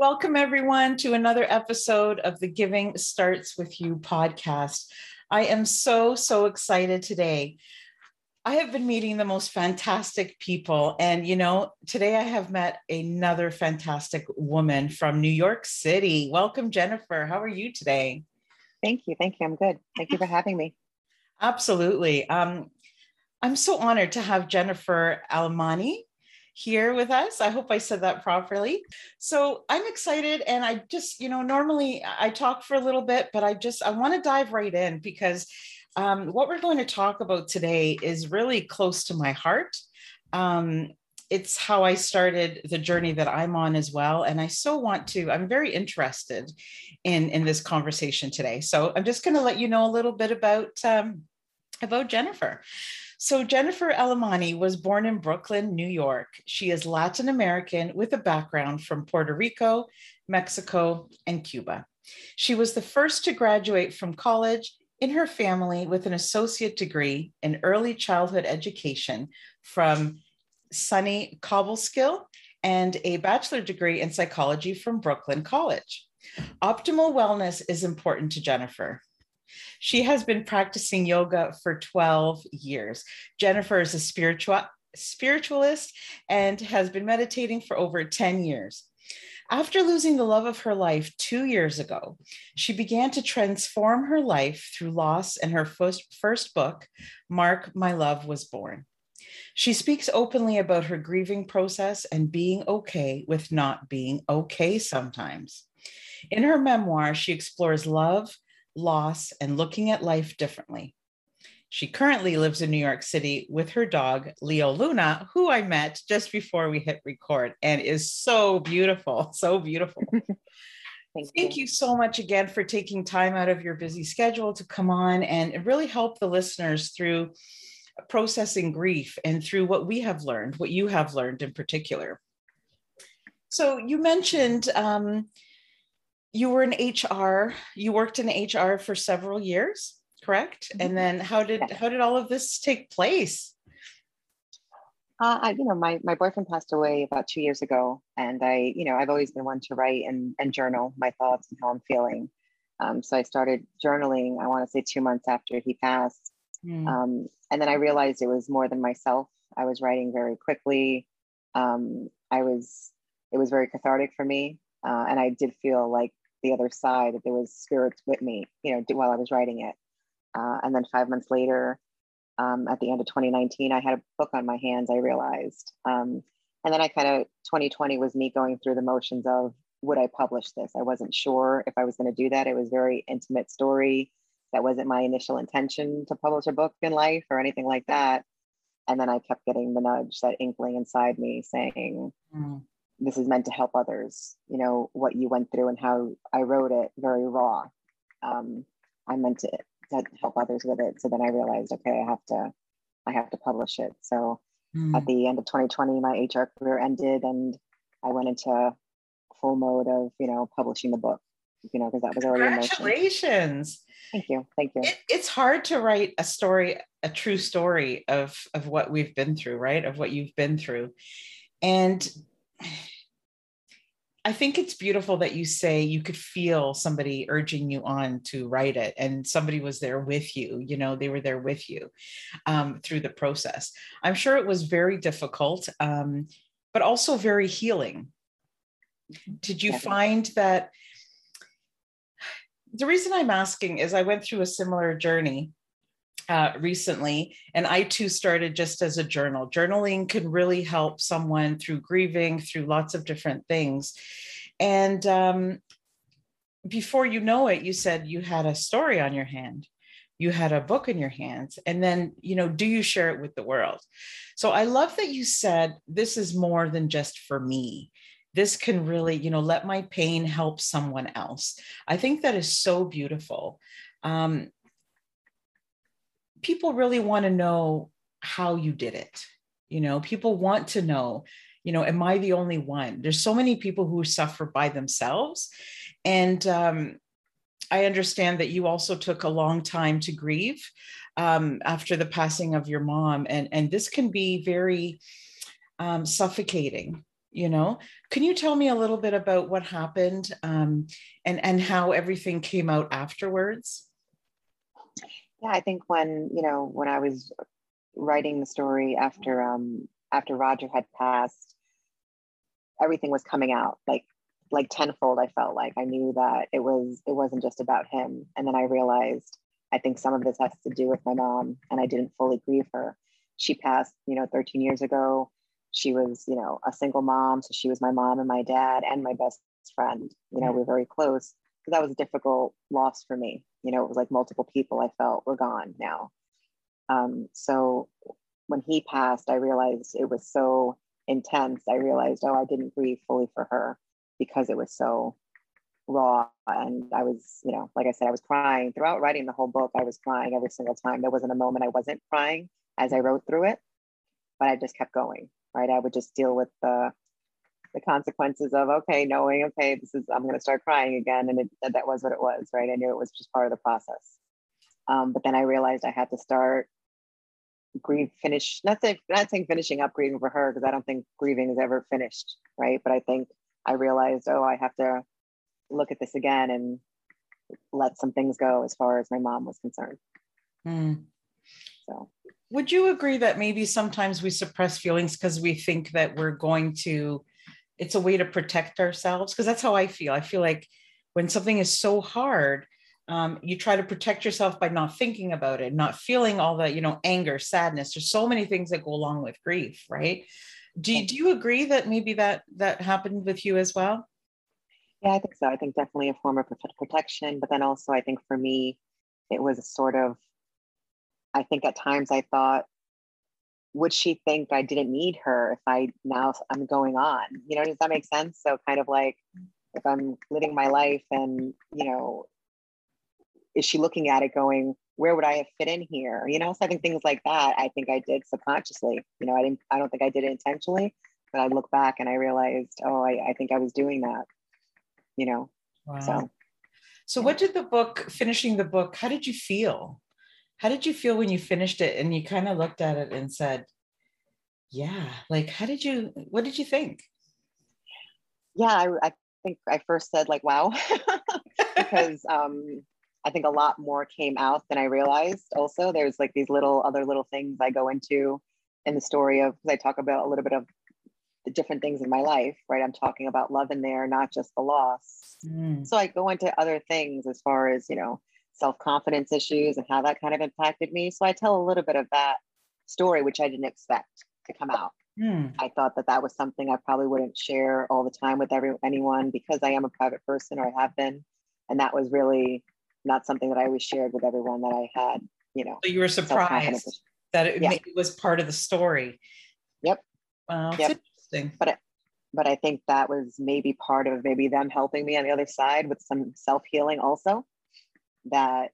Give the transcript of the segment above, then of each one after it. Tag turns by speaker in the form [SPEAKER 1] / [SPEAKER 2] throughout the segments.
[SPEAKER 1] Welcome, everyone, to another episode of the Giving Starts With You podcast. I am so, so excited today. I have been meeting the most fantastic people. And, you know, today I have met another fantastic woman from New York City. Welcome, Jennifer. How are you today?
[SPEAKER 2] Thank you. Thank you. I'm good. Thank you for having me.
[SPEAKER 1] Absolutely. Um, I'm so honored to have Jennifer Alemany here with us. I hope I said that properly. So I'm excited and I just, you know, normally I talk for a little bit, but I just I want to dive right in because um, what we're going to talk about today is really close to my heart. Um, it's how I started the journey that I'm on as well. And I so want to, I'm very interested in, in this conversation today. So I'm just going to let you know a little bit about, um, about Jennifer. So, Jennifer Alemany was born in Brooklyn, New York. She is Latin American with a background from Puerto Rico, Mexico, and Cuba. She was the first to graduate from college in her family with an associate degree in early childhood education from SUNY Cobleskill and a bachelor degree in psychology from Brooklyn College. Optimal wellness is important to Jennifer. She has been practicing yoga for 12 years. Jennifer is a spiritual spiritualist and has been meditating for over 10 years. After losing the love of her life two years ago, she began to transform her life through loss, and her first, first book, Mark My Love Was Born. She speaks openly about her grieving process and being okay with not being okay sometimes. In her memoir, she explores love, loss, and looking at life differently. She currently lives in New York City with her dog, Leo Luna, who I met just before we hit record and is so beautiful, so beautiful. Thank, Thank you. you. so much again for taking time out of your busy schedule to come on and really help the listeners through processing grief and through what we have learned, what you have learned in particular. So, you mentioned um, you were in HR, you worked in HR for several years, correct? Mm-hmm. And then how did how did all of this take place?
[SPEAKER 2] Uh, I, you know, my, my boyfriend passed away about two years ago, and I, you know, I've always been one to write and, and journal my thoughts and how I'm feeling. Um, so I started journaling. I want to say two months after he passed, mm. um, and then I realized it was more than myself. I was writing very quickly. Um, I was, it was very cathartic for me, uh, and I did feel like the other side that there was spirits with me, you know, while I was writing it. Uh, and then five months later, um, at the end of 2019, I had a book on my hands. I realized, um, and then I kind of 2020 was me going through the motions of would I publish this? I wasn't sure if I was going to do that. It was very intimate story. That wasn't my initial intention to publish a book in life or anything like that. And then I kept getting the nudge, that inkling inside me saying, mm this is meant to help others you know what you went through and how i wrote it very raw. Um, i meant to, to help others with it. So then i realized okay i have to i have to publish it. So mm. at the end of 2020 my hr career ended and i went into full mode of you know publishing the book you know because that was already
[SPEAKER 1] congratulations.
[SPEAKER 2] Thank you. Thank you.
[SPEAKER 1] It, it's hard to write a story a true story of of what we've been through right? Of what you've been through. And I think it's beautiful that you say you could feel somebody urging you on to write it, and somebody was there with you. You know, they were there with you um, through the process. I'm sure it was very difficult, um, but also very healing. Did you find that? The reason I'm asking is I went through a similar journey uh, recently, and I too started just as a journal. Journaling can really help someone through grieving, through lots of different things. And um, before you know it, you said you had a story on your hand, you had a book in your hands, and then, you know, do you share it with the world? So I love that you said this is more than just for me. This can really, you know, let my pain help someone else. I think that is so beautiful. Um, people really want to know how you did it. You know, people want to know, you know, am I the only one? There's so many people who suffer by themselves. And um, I understand that you also took a long time to grieve um, after the passing of your mom. And, and this can be very um, suffocating you know can you tell me a little bit about what happened um, and and how everything came out afterwards
[SPEAKER 2] yeah i think when you know when i was writing the story after um after roger had passed everything was coming out like like tenfold i felt like. I knew that it was it wasn't just about him. And then i realized i think some of this has to do with my mom and i didn't fully grieve her. She passed you know 13 years ago. She was you know a single mom so she was my mom and my dad and my best friend. You know we are very close so that was a difficult loss for me. You know it was like multiple people i felt were gone now. Um, so when he passed i realized it was so intense. I realized oh i didn't grieve fully for her because it was so raw. And i was you know like i said i was crying. Throughout writing the whole book i was crying every single time. There wasn't a moment i wasn't crying as i wrote through it but i just kept going right? I would just deal with the the consequences of okay knowing okay this is i'm going to start crying again and it, that was what it was right? I knew it was just part of the process. Um, but then i realized i had to start grieve finish not saying not saying finishing up grieving for her because i don't think grieving is ever finished right? But i think i realized oh i have to look at this again and let some things go as far as my mom was concerned. Mm.
[SPEAKER 1] so. Would you agree that maybe sometimes we suppress feelings because we think that we're going to it's a way to protect ourselves because that's how i feel. I feel like when something is so hard um, you try to protect yourself by not thinking about it not feeling all the you know anger sadness. There's so many things that go along with grief right? Do you, do you agree that maybe that that happened with you as well?
[SPEAKER 2] Yeah i think so. I think definitely a form of protection but then also i think for me it was a sort of i think at times i thought would she think I didn't need her if I now I'm going on? You know, does that make sense? So kind of like if I'm living my life and, you know, is she looking at it going, where would I have fit in here? You know, so I think things like that, I think I did subconsciously. You know, I didn't I don't think I did it intentionally, but I look back and I realized, oh, I, I think I was doing that, you know. Wow. So
[SPEAKER 1] so what did the book finishing the book, how did you feel? How did you feel when you finished it and you kind of looked at it and said yeah like how did you what did you think?
[SPEAKER 2] Yeah i, I think i first said like wow because um i think a lot more came out than i realized. Also there's like these little other little things i go into in the story of because i talk about a little bit of the different things in my life right? I'm talking about love in there not just the loss. Mm. so i go into other things as far as you know self confidence issues and how that kind of impacted me. So I tell a little bit of that story, which I didn't expect to come out. Mm. I thought that that was something I probably wouldn't share all the time with every anyone because I am a private person or I have been, and that was really not something that I always shared with everyone that I had. You know,
[SPEAKER 1] so you were surprised that it, yeah. was part of the story.
[SPEAKER 2] Yep.
[SPEAKER 1] Wow, yep. interesting.
[SPEAKER 2] But I, but I think that was maybe part of maybe them helping me on the other side with some self healing also that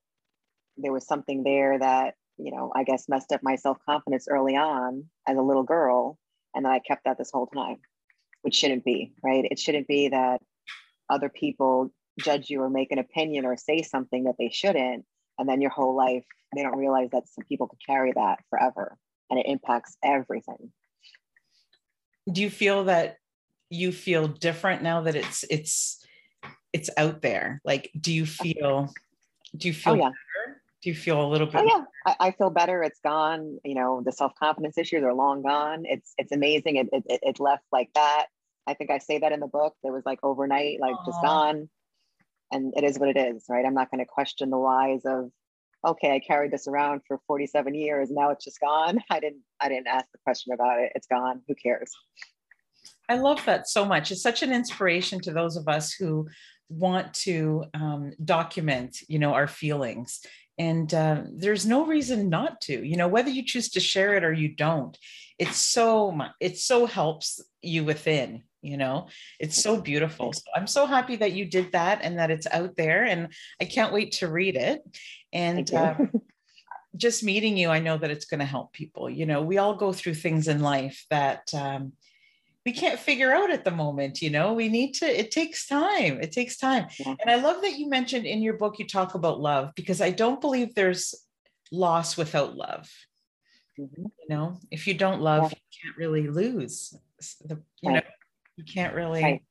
[SPEAKER 2] there was something there that you know i guess messed up my self-confidence early on as a little girl and that i kept that this whole time which shouldn't be right? It shouldn't be that other people judge you or make an opinion or say something that they shouldn't and then your whole life they don't realize that some people could carry that forever and it impacts everything.
[SPEAKER 1] Do you feel that you feel different now that it's it's it's out there? Like do you feel do you oh, feel oh, yeah. better? Do you feel a little bit?
[SPEAKER 2] Oh, yeah, I, I, feel better. It's gone. You know, the self confidence issues are long gone. It's it's amazing. It, it it left like that. I think I say that in the book. It was like overnight, like Aww. just gone. And it is what it is, right? I'm not going to question the whys of okay, I carried this around for 47 years. Now it's just gone. I didn't, I didn't ask the question about it. It's gone. Who cares?
[SPEAKER 1] I love that so much. It's such an inspiration to those of us who want to um, document, you know, our feelings. And uh, there's no reason not to, you know, whether you choose to share it or you don't. It's so much. It so helps you within. You know, it's so beautiful. So I'm so happy that you did that and that it's out there, and I can't wait to read it. And uh, just meeting you, I know that it's going to help people. You know, we all go through things in life that um, we can't figure out at the moment you know we need to it takes time it takes time yeah. and i love that you mentioned in your book you talk about love because i don't believe there's loss without love mm-hmm. you know if you don't love yeah. you can't really lose the, you right. know you can't really right.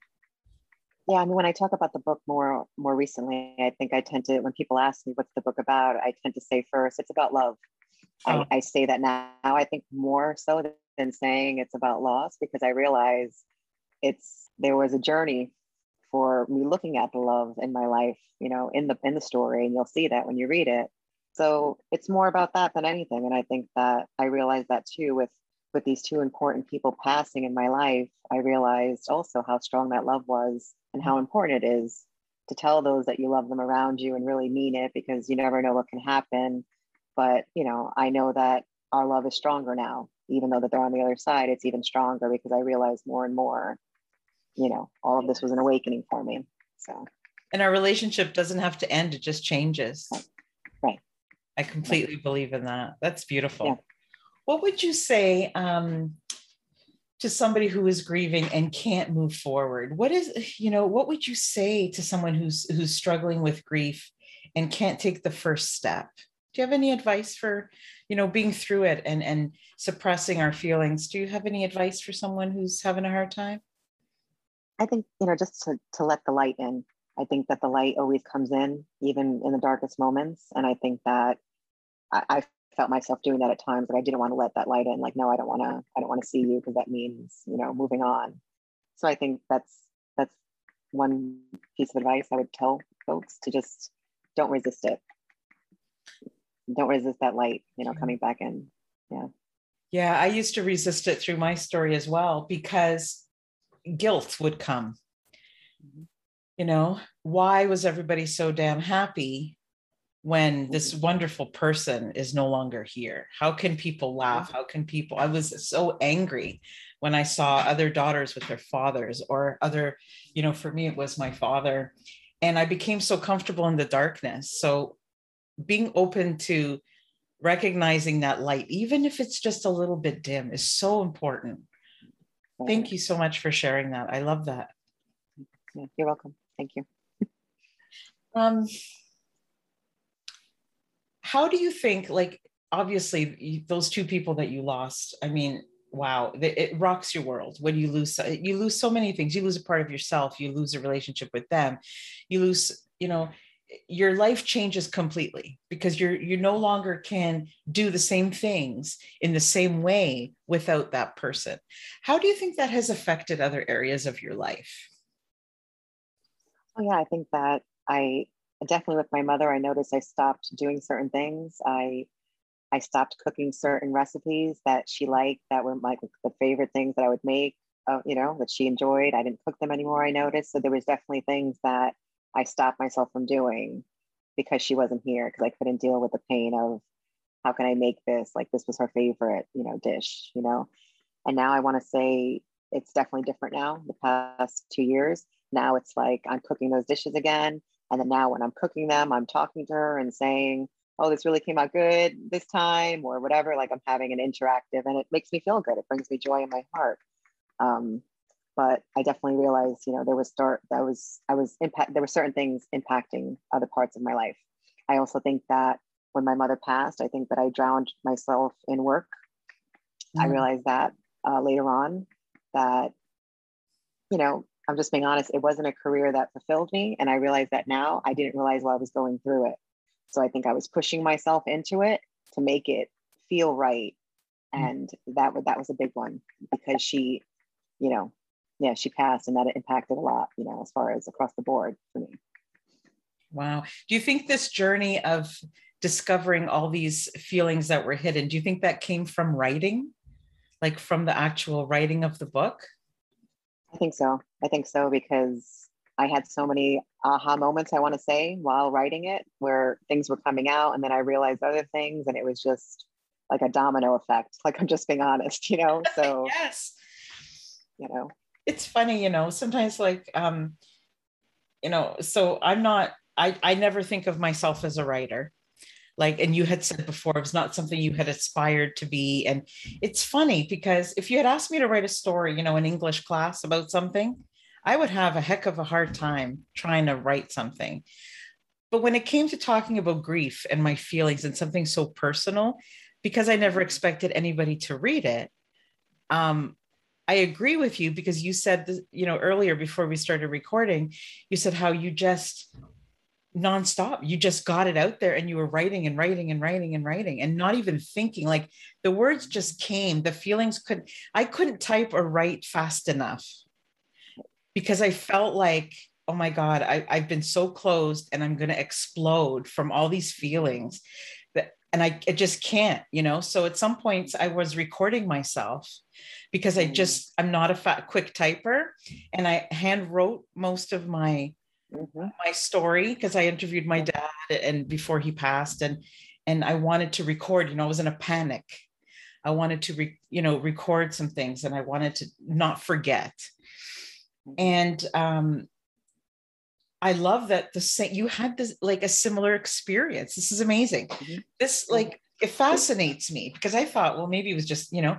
[SPEAKER 2] yeah i mean when i talk about the book more more recently i think i tend to when people ask me what's the book about i tend to say first it's about love. I, oh. I say that now i think more so than saying it's about loss because I realize it's there was a journey for me looking at the love in my life, you know, in the in the story, and you'll see that when you read it. So it's more about that than anything. And I think that I realized that too with with these two important people passing in my life. I realized also how strong that love was and how important it is to tell those that you love them around you and really mean it because you never know what can happen. But you know, I know that our love is stronger now even though that they're on the other side, it's even stronger because I realized more and more, you know, all of this was an awakening for me. So,
[SPEAKER 1] and our relationship doesn't have to end; it just changes.
[SPEAKER 2] Right.
[SPEAKER 1] I completely right. believe in that. That's beautiful. Yeah. What would you say um, to somebody who is grieving and can't move forward? What is, you know, what would you say to someone who's who's struggling with grief and can't take the first step? Do you have any advice for you know being through it and and suppressing our feelings? Do you have any advice for someone who's having a hard time?
[SPEAKER 2] I think you know just to, to let the light in. I think that the light always comes in even in the darkest moments. And i think that i, I felt myself doing that at times but i didn't want to let that light in. Like no i don't want to i don't want to see you because that means you know moving on. So i think that's that's one piece of advice i would tell folks to just don't resist it don't resist that light, you know, coming back in. Yeah.
[SPEAKER 1] Yeah, I used to resist it through my story as well because guilt would come. Mm-hmm. You know, why was everybody so damn happy when this mm-hmm. wonderful person is no longer here? How can people laugh? How can people? I was so angry when I saw other daughters with their fathers or other, you know, for me, it was my father. And I became so comfortable in the darkness. So being open to recognizing that light, even if it's just a little bit dim, is so important. Thank you so much for sharing that. I love that.
[SPEAKER 2] You're welcome. Thank you.
[SPEAKER 1] Um, how do you think, like, obviously, those two people that you lost, I mean, wow, it rocks your world when you lose, you lose so many things. You lose a part of yourself, you lose a relationship with them, you lose, you know, your life changes completely because you're you no longer can do the same things in the same way without that person. How do you think that has affected other areas of your life?
[SPEAKER 2] Oh yeah i think that i definitely with my mother i noticed i stopped doing certain things. I i stopped cooking certain recipes that she liked that were like the favorite things that i would make uh, you know that she enjoyed. I didn't cook them anymore i noticed. So there was definitely things that I stopped myself from doing because she wasn't here because I couldn't deal with the pain of how can I make this? Like this was her favorite, you know, dish, you know. And now I want to say it's definitely different now. The past two years, now it's like I'm cooking those dishes again. And then now when I'm cooking them, I'm talking to her and saying, "Oh, this really came out good this time," or whatever. Like I'm having an interactive, and it makes me feel good. It brings me joy in my heart. Um, but I definitely realized, you know, there was start that was I was impact there were certain things impacting other parts of my life. I also think that when my mother passed, I think that I drowned myself in work. Mm-hmm. I realized that uh, later on that, you know, I'm just being honest, it wasn't a career that fulfilled me. And I realized that now I didn't realize while I was going through it. So I think I was pushing myself into it to make it feel right. Mm-hmm. And that, that was a big one because she, you know, yeah, she passed and that impacted a lot, you know, as far as across the board for me.
[SPEAKER 1] Wow. Do you think this journey of discovering all these feelings that were hidden. Do you think that came from writing, like from the actual writing of the book?
[SPEAKER 2] I think so. I think so because I had so many aha moments, I want to say, while writing it, where things were coming out. And then I realized other things, and it was just like a domino effect. Like I'm just being honest, you know? So,
[SPEAKER 1] yes.
[SPEAKER 2] You know,
[SPEAKER 1] it's funny, you know, sometimes like, um, you know, so I'm not, I, I never think of myself as a writer. Like and you had said before it was not something you had aspired to be. And it's funny because if you had asked me to write a story you know in english class about something i would have a heck of a hard time trying to write something. But when it came to talking about grief and my feelings and something so personal because i never expected anybody to read it um, I agree with you because you said, this, you know, earlier before we started recording, you said how you just nonstop. You just got it out there and you were writing and writing and writing and writing and not even thinking. Like the words just came. The feelings could I couldn't type or write fast enough because I felt like, oh my God, I, I've been so closed and I'm gonna explode from all these feelings and I, I just can't, you know. So at some points I was recording myself because I just I'm not a fat quick typer and I hand wrote most of my mm-hmm. my story because I interviewed my dad and before he passed and and I wanted to record, you know, I was in a panic. I wanted to re, you know record some things and I wanted to not forget. Mm-hmm. And um I love that the same you had this like a similar experience. This is amazing. Mm-hmm. This mm-hmm. like it fascinates me because I thought, well, maybe it was just, you know,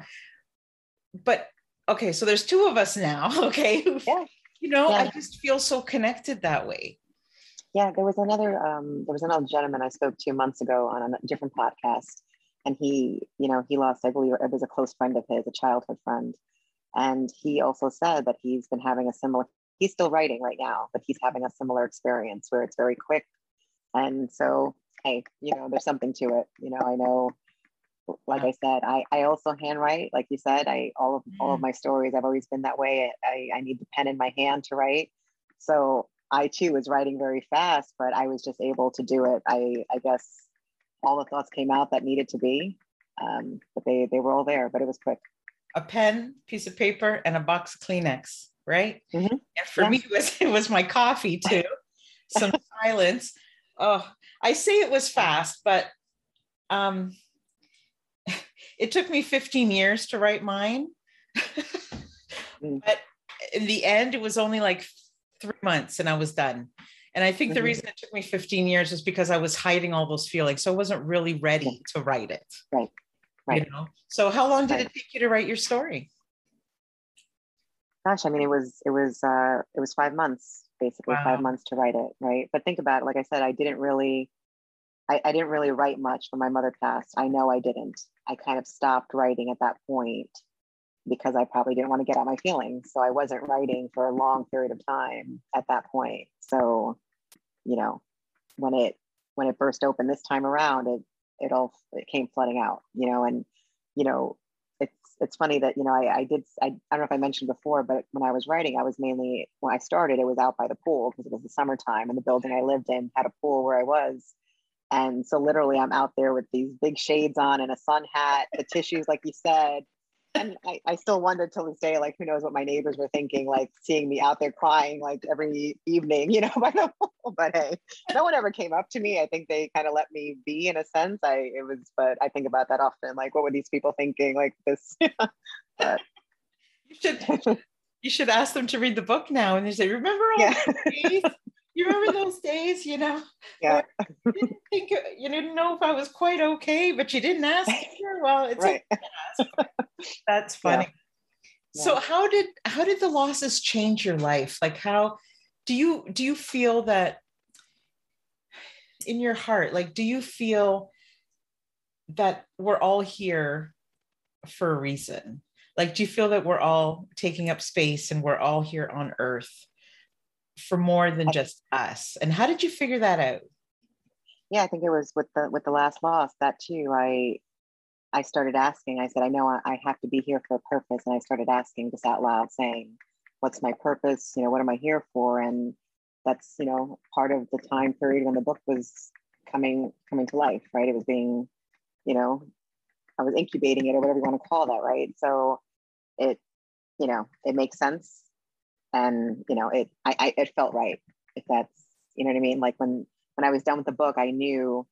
[SPEAKER 1] but okay, so there's two of us now, okay, yeah you know yeah. i just feel so connected that way
[SPEAKER 2] yeah there was another um, there was another gentleman i spoke to months ago on a different podcast and he you know he lost i believe it was a close friend of his a childhood friend and he also said that he's been having a similar he's still writing right now but he's having a similar experience where it's very quick and so hey you know there's something to it you know i know like I said, I, I also handwrite, like you said, I all of all of mm. my stories, I've always been that way. I, I need the pen in my hand to write. So I too was writing very fast, but I was just able to do it. I, I guess all the thoughts came out that needed to be. Um, but they they were all there, but it was quick.
[SPEAKER 1] A pen, piece of paper, and a box of Kleenex, right? Mm-hmm. And for yeah. me, it was it was my coffee too. Some silence. Oh, I say it was fast, but um it took me 15 years to write mine. mm. But in the end, it was only like three months and I was done. And I think mm-hmm. the reason it took me 15 years is because I was hiding all those feelings. So I wasn't really ready to write it.
[SPEAKER 2] Right. Right.
[SPEAKER 1] You know? So how long did right. it take you to write your story?
[SPEAKER 2] Gosh, I mean, it was, it was, uh, it was five months, basically wow. five months to write it. Right. But think about it. Like I said, I didn't really, I, I didn't really write much when my mother passed. I know I didn't. I kind of stopped writing at that point because I probably didn't want to get out my feelings. So I wasn't writing for a long period of time at that point. So, you know, when it when it burst open this time around, it it all it came flooding out, you know, and you know, it's funny that, you know, I, I did I, I don't know if I mentioned before, but when I was writing, I was mainly when I started, it was out by the pool because it was the summertime and the building I lived in had a pool where I was and so literally I'm out there with these big shades on and a sun hat, the tissues, like you said. And I, I still wonder till this day, like who knows what my neighbors were thinking, like seeing me out there crying like every evening, you know, by the pool. But hey, no one ever came up to me. I think they kind of let me be in a sense. I it was, but I think about that often. Like, what were these people thinking? Like this. but
[SPEAKER 1] you should you should ask them to read the book now and they say, remember all yeah. You remember those days, you know?
[SPEAKER 2] Yeah.
[SPEAKER 1] You didn't think you didn't know if I was quite okay, but you didn't ask. Well, it's right. okay That's funny. Yeah. So how did how did the losses change your life? Like how do you do you feel that in your heart, like do you feel that we're all here for a reason? Like, do you feel that we're all taking up space and we're all here on earth for more than just us. And how did you figure that out?
[SPEAKER 2] Yeah, I think it was with the with the last loss that too. I I started asking. I said, I know I, I have to be here for a purpose, and I started asking just out loud, saying, "What's my purpose? You know, what am I here for?" And that's you know part of the time period when the book was coming coming to life, right? It was being, you know, I was incubating it or whatever you want to call that, right? So it, you know, it makes sense. And, you know, it I, I it felt right. If that's, you know what I mean? Like when when I was done with the book, I knew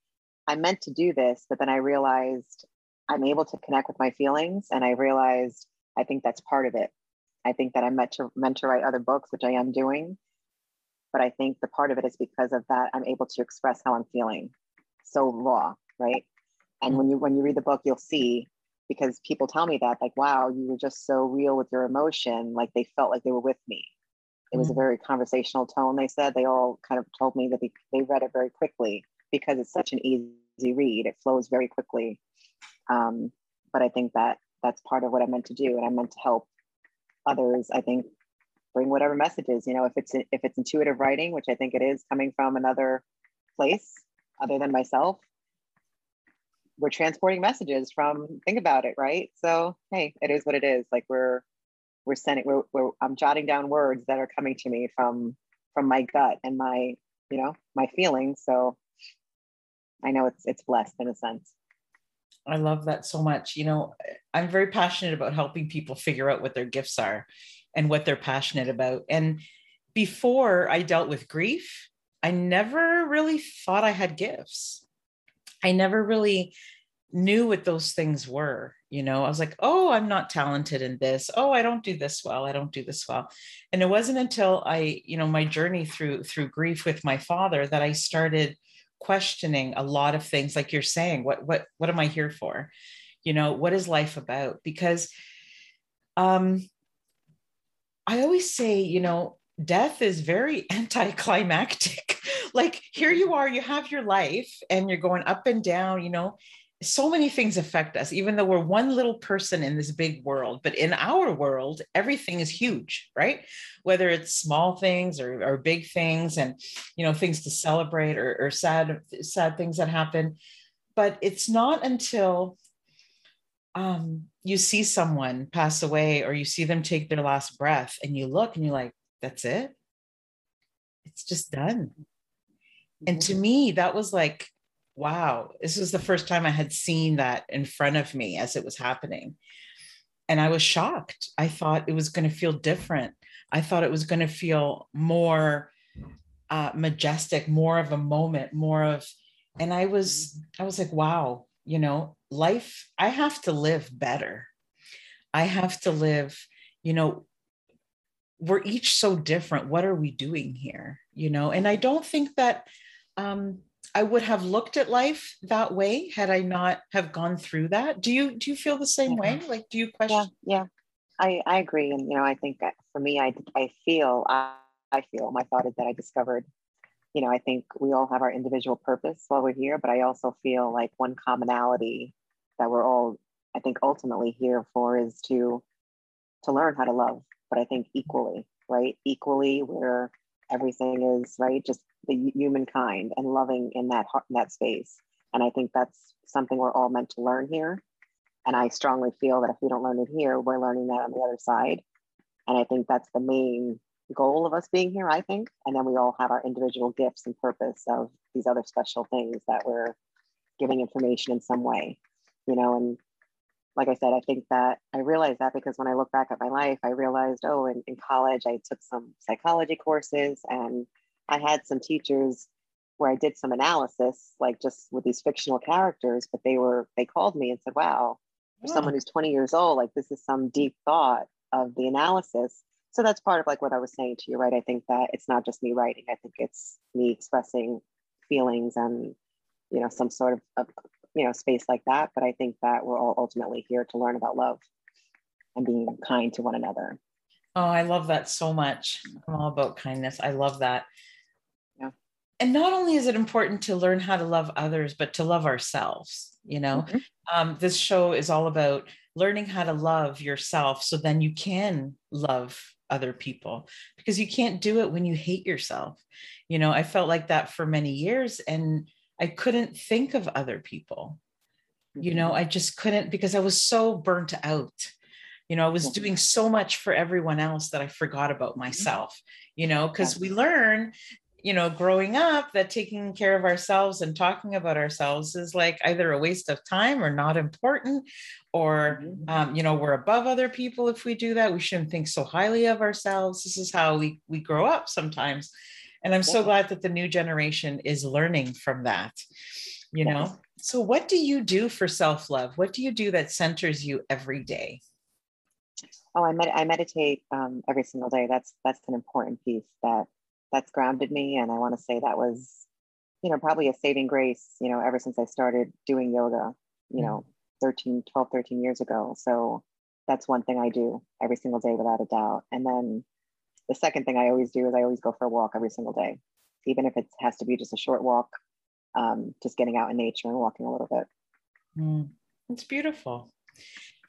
[SPEAKER 2] I meant to do this, but then I realized I'm able to connect with my feelings. And I realized I think that's part of it. I think that I'm meant to meant to write other books, which I am doing. But I think the part of it is because of that, I'm able to express how I'm feeling so raw, right? And mm-hmm. when you when you read the book, you'll see because people tell me that, like, wow, you were just so real with your emotion, like they felt like they were with me. It was a mm. very conversational tone. They said they all kind of told me that they, they read it very quickly because it's such an easy read. It flows very quickly. Um, but I think that that's part of what I meant to do, and I meant to help others. I think bring whatever messages. You know, if it's if it's intuitive writing, which I think it is, coming from another place other than myself, we're transporting messages from. Think about it, right? So hey, it is what it is. Like we're we're sending we're, we're i'm jotting down words that are coming to me from from my gut and my you know my feelings so i know it's it's blessed in a sense
[SPEAKER 1] i love that so much you know i'm very passionate about helping people figure out what their gifts are and what they're passionate about and before i dealt with grief i never really thought i had gifts i never really knew what those things were you know? I was like oh i'm not talented in this. Oh i don't do this well. I don't do this well. And it wasn't until i you know my journey through through grief with my father that i started questioning a lot of things like you're saying what what what am i here for? You know what is life about? Because um i always say you know death is very anticlimactic like here you are you have your life and you're going up and down you know so many things affect us, even though we're one little person in this big world. But in our world, everything is huge, right? Whether it's small things or, or big things, and you know, things to celebrate or, or sad, sad things that happen. But it's not until um, you see someone pass away or you see them take their last breath, and you look and you're like, "That's it. It's just done." And to me, that was like wow, this was the first time I had seen that in front of me as it was happening. And I was shocked. I thought it was going to feel different. I thought it was going to feel more uh, majestic, more of a moment, more of, and I was, I was like, wow, you know, life, I have to live better. I have to live, you know, we're each so different. What are we doing here? You know, and I don't think that um, I would have looked at life that way had I not have gone through that. Do you do you feel the same way? Like, do you question?
[SPEAKER 2] Yeah, yeah, I I agree, and you know, I think for me, I I feel I, I feel my thought is that I discovered, you know, I think we all have our individual purpose while we're here, but I also feel like one commonality that we're all, I think, ultimately here for is to to learn how to love, but I think equally, right? Equally, where everything is right, just the humankind and loving in that in that space. And I think that's something we're all meant to learn here. And I strongly feel that if we don't learn it here, we're learning that on the other side. And I think that's the main goal of us being here, I think. And then we all have our individual gifts and purpose of these other special things that we're giving information in some way, you know. And like I said, I think that I realized that because when I look back at my life, I realized, oh, in, in college, I took some psychology courses and I had some teachers where I did some analysis, like just with these fictional characters, but they were, they called me and said, wow, for yeah. someone who's 20 years old, like this is some deep thought of the analysis. So that's part of like what I was saying to you, right? I think that it's not just me writing, I think it's me expressing feelings and, you know, some sort of, of you know, space like that. But I think that we're all ultimately here to learn about love and being kind to one another.
[SPEAKER 1] Oh, I love that so much. I'm all about kindness. I love that and not only is it important to learn how to love others but to love ourselves you know mm-hmm. um, this show is all about learning how to love yourself so then you can love other people because you can't do it when you hate yourself you know i felt like that for many years and i couldn't think of other people mm-hmm. you know i just couldn't because i was so burnt out you know i was doing so much for everyone else that i forgot about mm-hmm. myself you know because we learn you know, growing up, that taking care of ourselves and talking about ourselves is like either a waste of time or not important, or, mm-hmm. um, you know, we're above other people if we do that. We shouldn't think so highly of ourselves. This is how we, we grow up sometimes. And I'm so glad that the new generation is learning from that, you know. So, what do you do for self love? What do you do that centers you every day?
[SPEAKER 2] Oh, I, med- I meditate um, every single day. That's that's an important piece that that's grounded me. And I want to say that was, you know, probably a saving grace, you know, ever since I started doing yoga, you know, mm-hmm. 13, 12, 13 years ago. So that's one thing I do every single day without a doubt. And then the second thing I always do is I always go for a walk every single day, even if it has to be just a short walk, um, just getting out in nature and walking a little bit.
[SPEAKER 1] Mm, it's beautiful.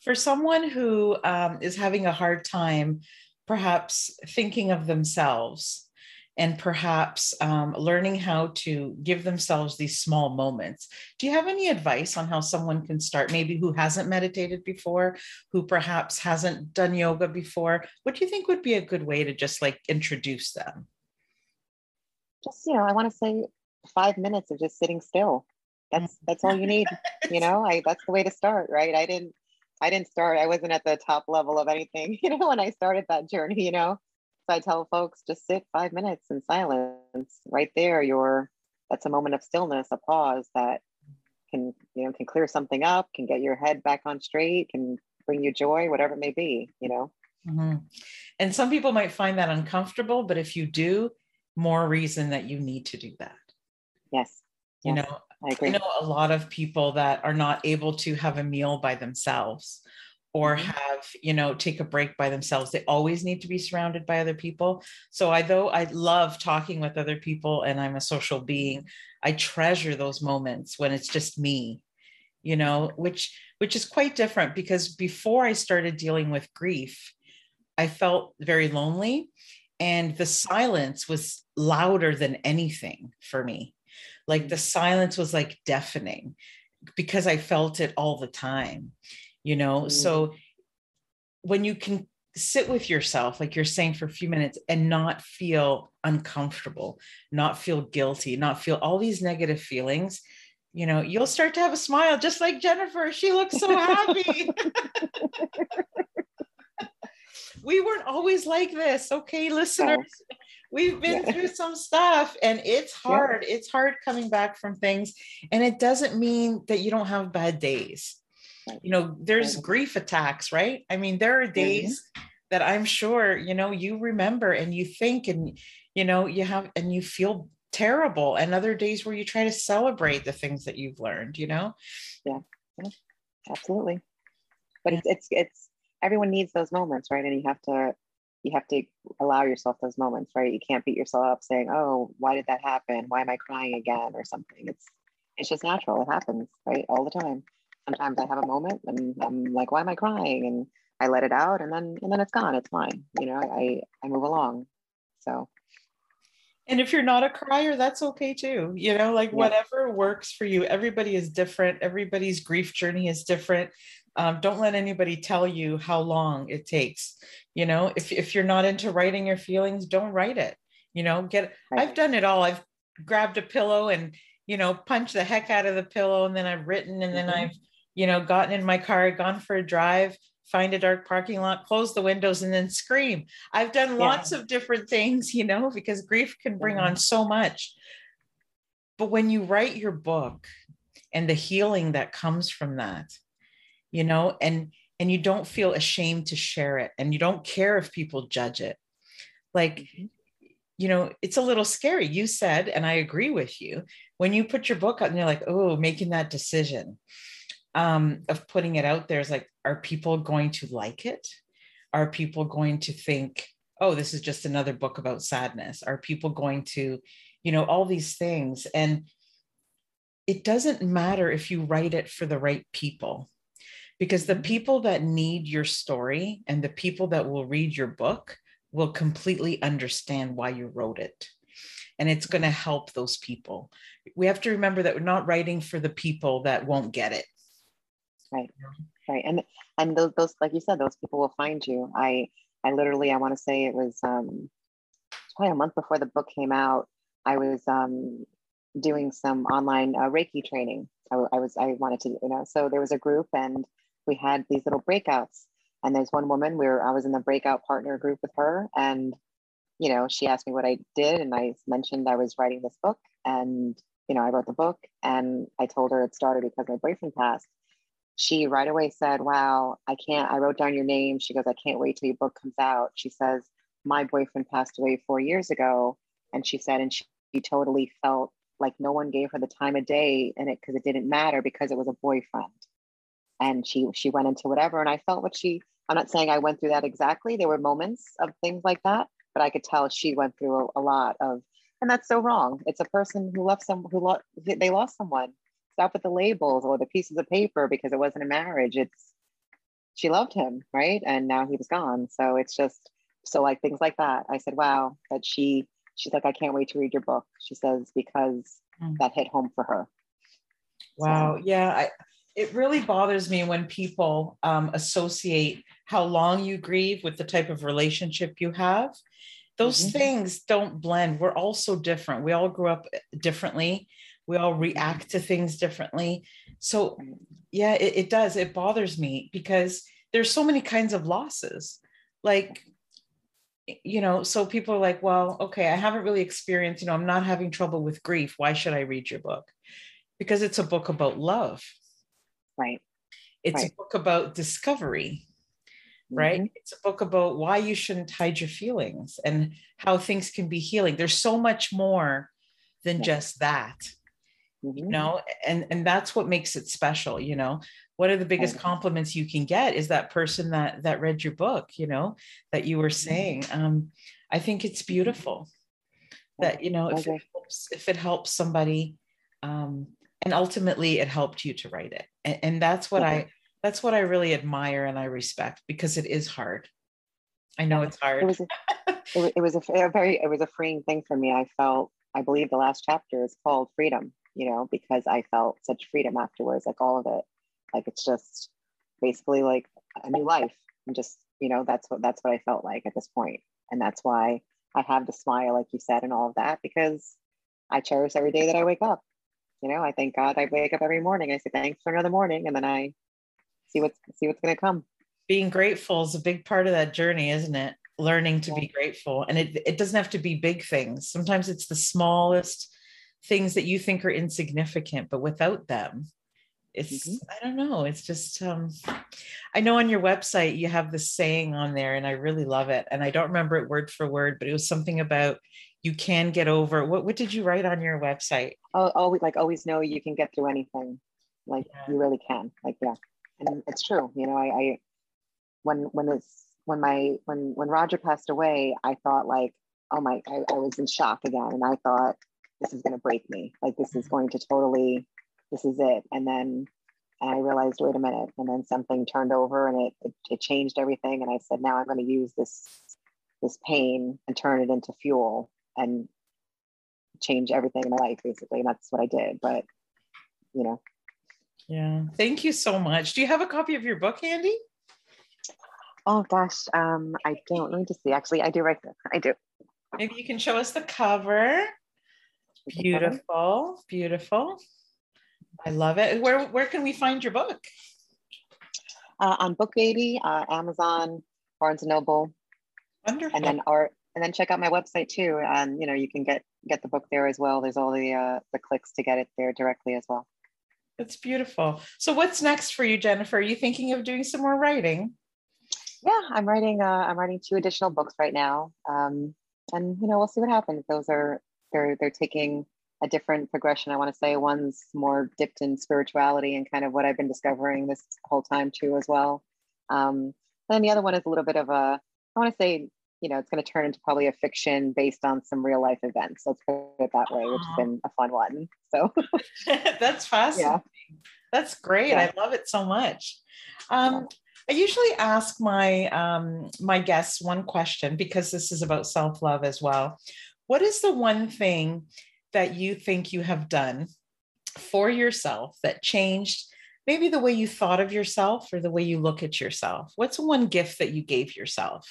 [SPEAKER 1] For someone who um, is having a hard time, perhaps thinking of themselves, and perhaps um, learning how to give themselves these small moments. Do you have any advice on how someone can start, maybe who hasn't meditated before, who perhaps hasn't done yoga before? What do you think would be a good way to just like introduce them?
[SPEAKER 2] Just, you know, I want to say five minutes of just sitting still. That's that's all you need. you know, I that's the way to start, right? I didn't I didn't start, I wasn't at the top level of anything, you know, when I started that journey, you know. I tell folks just sit five minutes in silence. Right there, you're that's a moment of stillness, a pause that can you know can clear something up, can get your head back on straight, can bring you joy, whatever it may be. You know.
[SPEAKER 1] Mm-hmm. And some people might find that uncomfortable, but if you do, more reason that you need to do that.
[SPEAKER 2] Yes.
[SPEAKER 1] You yes. know, I, agree. I know a lot of people that are not able to have a meal by themselves or mm-hmm. have you know take a break by themselves they always need to be surrounded by other people so i though i love talking with other people and i'm a social being i treasure those moments when it's just me you know which which is quite different because before i started dealing with grief i felt very lonely and the silence was louder than anything for me like the mm-hmm. silence was like deafening because i felt it all the time you know? Mm. so when you can sit with yourself like you're saying for a few minutes and not feel uncomfortable not feel guilty not feel all these negative feelings you know you'll start to have a smile just like jennifer. She looks so happy. We weren't always like this okay listeners? We've been yeah. through some stuff and it's hard. Yeah. it's hard coming back from things. And it doesn't mean that you don't have bad days you know there's grief attacks right? I mean there are days mm-hmm. that i'm sure you know you remember and you think and you know you have and you feel terrible. And other days where you try to celebrate the things that you've learned you know?
[SPEAKER 2] Yeah, yeah. absolutely. But it's it's it's everyone needs those moments right? And you have to you have to allow yourself those moments right? You can't beat yourself up saying oh why did that happen? Why am i crying again? or something. It's it's just natural. It happens right? All the time sometimes I have a moment and I'm like, why am I crying? And I let it out and then and then it's gone. It's fine. You know, I I move along. So
[SPEAKER 1] and if you're not a crier, that's okay too. You know, like yeah. whatever works for you. Everybody is different. Everybody's grief journey is different. Um, don't let anybody tell you how long it takes. You know, if, if you're not into writing your feelings, don't write it. You know, get, right. I've done it all. I've grabbed a pillow and, you know, punched the heck out of the pillow and then I've written and mm-hmm. then I've you know, gotten in my car, gone for a drive, find a dark parking lot, close the windows, and then scream. I've done lots yeah. of different things, you know, because grief can bring on so much. But when you write your book and the healing that comes from that, you know, and and you don't feel ashamed to share it and you don't care if people judge it. Like, mm-hmm. you know, it's a little scary. You said, and I agree with you, when you put your book out and you're like, oh, making that decision um, of putting it out there is like, are people going to like it? Are people going to think, oh, this is just another book about sadness? Are people going to, you know, all these things? And it doesn't matter if you write it for the right people, because the mm-hmm. people that need your story and the people that will read your book will completely understand why you wrote it. And it's going to help those people. We have to remember that we're not writing for the people that won't get it
[SPEAKER 2] right right and and those, those like you said those people will find you i i literally i want to say it was um probably a month before the book came out I was um, doing some online uh, Reiki training. I, I, was I wanted to you know so there was a group and we had these little breakouts and there's one woman where I was in the breakout partner group with her and you know she asked me what I did and I mentioned I was writing this book and you know I wrote the book and I told her it started because my boyfriend passed. She right away said, "Wow, I can't. I wrote down your name." She goes, "I can't wait till your book comes out." She says, "My boyfriend passed away four years ago," and she said, and she, she totally felt like no one gave her the time of day in it because it didn't matter because it was a boyfriend and she she went into whatever and i felt what she i'm not saying i went through that exactly there were moments of things like that but i could tell she went through a, a lot of and that's so wrong it's a person who left some who lost they lost someone stop with the labels or the pieces of paper because it wasn't a marriage it's she loved him right and now he was gone so it's just so like things like that i said wow that she she's like, I can't wait to read your book. She says, because mm. that hit home for her.
[SPEAKER 1] Wow. So. Yeah. I, it really bothers me when people um, associate how long you grieve with the type of relationship you have. Those mm-hmm. things don't blend. We're all so different. We all grew up differently. We all react to things differently. So, yeah, it, it does. It bothers me because there's so many kinds of losses. Like you know, so people are like, well, okay, I haven't really experienced, you know, I'm not having trouble with grief. Why should I read your book? Because it's a book about love.
[SPEAKER 2] Right.
[SPEAKER 1] It's right. a book about discovery. Right. Mm-hmm. It's a book about why you shouldn't hide your feelings and how things can be healing. There's so much more than yeah. just that. Mm-hmm. You know, and and that's what makes it special, you know? What are the biggest compliments you can get is that person that that read your book you know that you were mm-hmm. saying. Um, i think it's beautiful that you know if it helps, if it helps somebody um, and ultimately it helped you to write it. And, and that's what i that's what i really admire and i respect because it is hard. I know it's hard.
[SPEAKER 2] It was a, it was a, a very it was a freeing thing for me. I felt i believe the last chapter is called freedom you know because i felt such freedom afterwards like all of it like it's just basically like a new life. And just, you know, that's what that's what I felt like at this point. And that's why I have the smile, like you said, and all of that, because I cherish every day that I wake up. You know, I thank God I wake up every morning. I say thanks for another morning, and then I see what's see what's gonna come.
[SPEAKER 1] Being grateful is a big part of that journey, isn't it? Learning to yeah. be grateful. And it, it doesn't have to be big things. Sometimes it's the smallest things that you think are insignificant, but without them, it's mm-hmm. i don't know it's just um i know on your website you have this saying on there and i really love it. And i don't remember it word for word but it was something about you can get over what what did you write on your website?
[SPEAKER 2] Oh always like always know you can get through anything. Like yeah. you really can like yeah. And it's true you know i i when when this when my when when roger passed away i thought like oh my i, I was in shock again. And i thought this is going to break me like this is going to totally this is it. And then I realized, wait a minute. And then something turned over and it, it, it changed everything. And I said, now I'm going to use this, this pain and turn it into fuel and change everything in my life, basically. And that's what I did. But, you know.
[SPEAKER 1] Yeah. Thank you so much. Do you have a copy of your book handy?
[SPEAKER 2] Oh gosh, um, I don't. Let me just see. Actually, I do right there. I do.
[SPEAKER 1] Maybe you can show us the cover. Beautiful, beautiful. I love it. Where where can we find your book?
[SPEAKER 2] Uh, on BookBaby, uh, Amazon, Barnes and Noble.
[SPEAKER 1] Wonderful.
[SPEAKER 2] And then our and then check out my website too. And you know you can get get the book there as well. There's all the uh, the clicks to get it there directly as well.
[SPEAKER 1] That's beautiful. So what's next for you, Jennifer? Are you thinking of doing some more writing?
[SPEAKER 2] Yeah, I'm writing. Uh, I'm writing two additional books right now, um, and you know we'll see what happens. Those are they're they're taking a different progression. I want to say one's more dipped in spirituality and kind of what I've been discovering this whole time too, as well. Um, and then the other one is a little bit of a, I want to say, you know, it's going to turn into probably a fiction based on some real life events. Let's put it that way, which has been a fun one. So
[SPEAKER 1] that's fascinating. Yeah. That's great. Yeah. I love it so much. Um, I usually ask my um, my guests one question because this is about self love as well. What is the one thing that you think you have done for yourself that changed maybe the way you thought of yourself or the way you look at yourself? What's one gift that you gave yourself?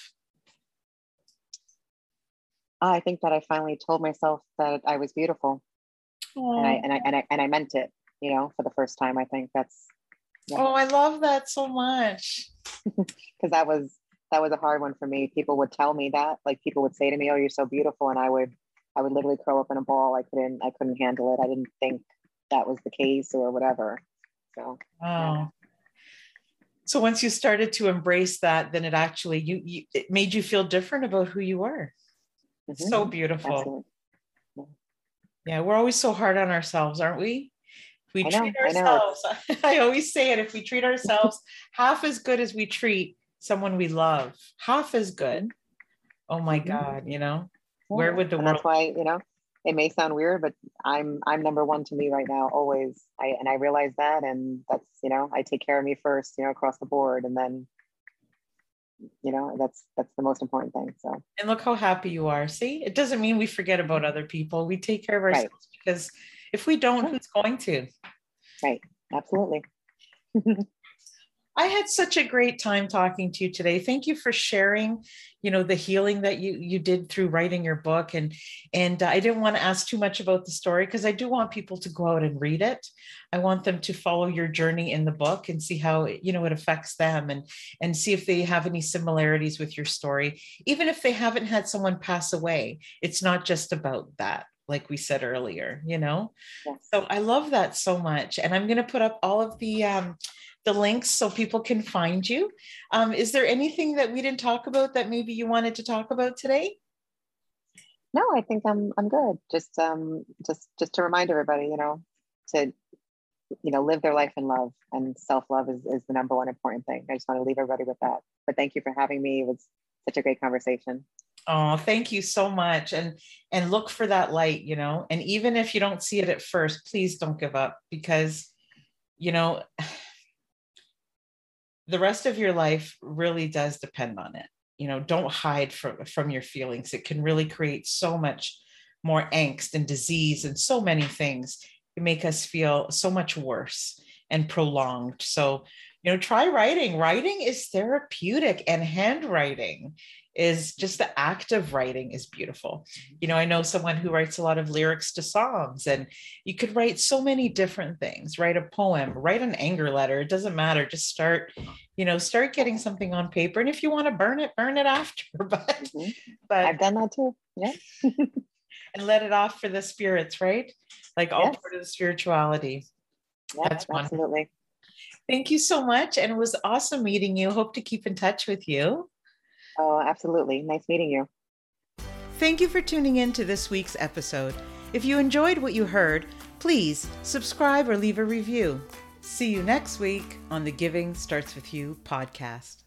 [SPEAKER 2] I think that I finally told myself that I was beautiful, and I, and I and I and I meant it. You know, for the first time, I think that's.
[SPEAKER 1] Yeah. Oh, I love that so much.
[SPEAKER 2] Because that was that was a hard one for me. People would tell me that, like people would say to me, "Oh, you're so beautiful," and I would I would literally curl up in a ball. I couldn't I couldn't handle it. I didn't think that was the case or whatever. So.
[SPEAKER 1] Oh. Yeah so once you started to embrace that then it actually you, you it made you feel different about who you were mm-hmm. so beautiful yeah. yeah. we're always so hard on ourselves aren't we we know, treat ourselves I, I, always say it if we treat ourselves half as good as we treat someone we love half as good oh my mm-hmm. god you know yeah. where would the
[SPEAKER 2] and
[SPEAKER 1] world
[SPEAKER 2] that's why you know it may sound weird, but I'm I'm number one to me right now, always. I and I realize that, and that's you know I take care of me first, you know, across the board, and then you know that's that's the most important thing. So
[SPEAKER 1] and look how happy you are. See, it doesn't mean we forget about other people. We take care of ourselves right. because if we don't, who's going to?
[SPEAKER 2] Right. Absolutely.
[SPEAKER 1] I had such a great time talking to you today. Thank you for sharing, you know, the healing that you you did through writing your book. And and I didn't want to ask too much about the story because I do want people to go out and read it. I want them to follow your journey in the book and see how you know it affects them and and see if they have any similarities with your story. Even if they haven't had someone pass away, it's not just about that like we said earlier you know yes. so i love that so much and i'm going to put up all of the um, the links so people can find you. Um, is there anything that we didn't talk about that maybe you wanted to talk about today?
[SPEAKER 2] No, I think I'm I'm good. Just um just just to remind everybody, you know, to you know live their life in love and self-love is, is the number one important thing. I just want to leave everybody with that. But thank you for having me. It was such a great conversation.
[SPEAKER 1] Oh, thank you so much. And and look for that light, you know. And even if you don't see it at first, please don't give up because you know the rest of your life really does depend on it. You know don't hide from from your feelings. It can really create so much more angst and disease and so many things. It make us feel so much worse and prolonged. So you know try writing. Writing is therapeutic and handwriting is just the act of writing is beautiful. You know, I know someone who writes a lot of lyrics to songs, and you could write so many different things write a poem, write an anger letter. It doesn't matter. Just start, you know, start getting something on paper. And if you want to burn it, burn it after. But,
[SPEAKER 2] mm-hmm. but I've done that too. Yeah.
[SPEAKER 1] and let it off for the spirits, right? Like all yes. part of the spirituality.
[SPEAKER 2] Yeah, That's absolutely. Wonderful.
[SPEAKER 1] Thank you so much. And it was awesome meeting you. Hope to keep in touch with you.
[SPEAKER 2] Oh, absolutely. Nice meeting you.
[SPEAKER 1] Thank you for tuning in to this week's episode. If you enjoyed what you heard, please subscribe or leave a review. See you next week on the Giving Starts With You podcast.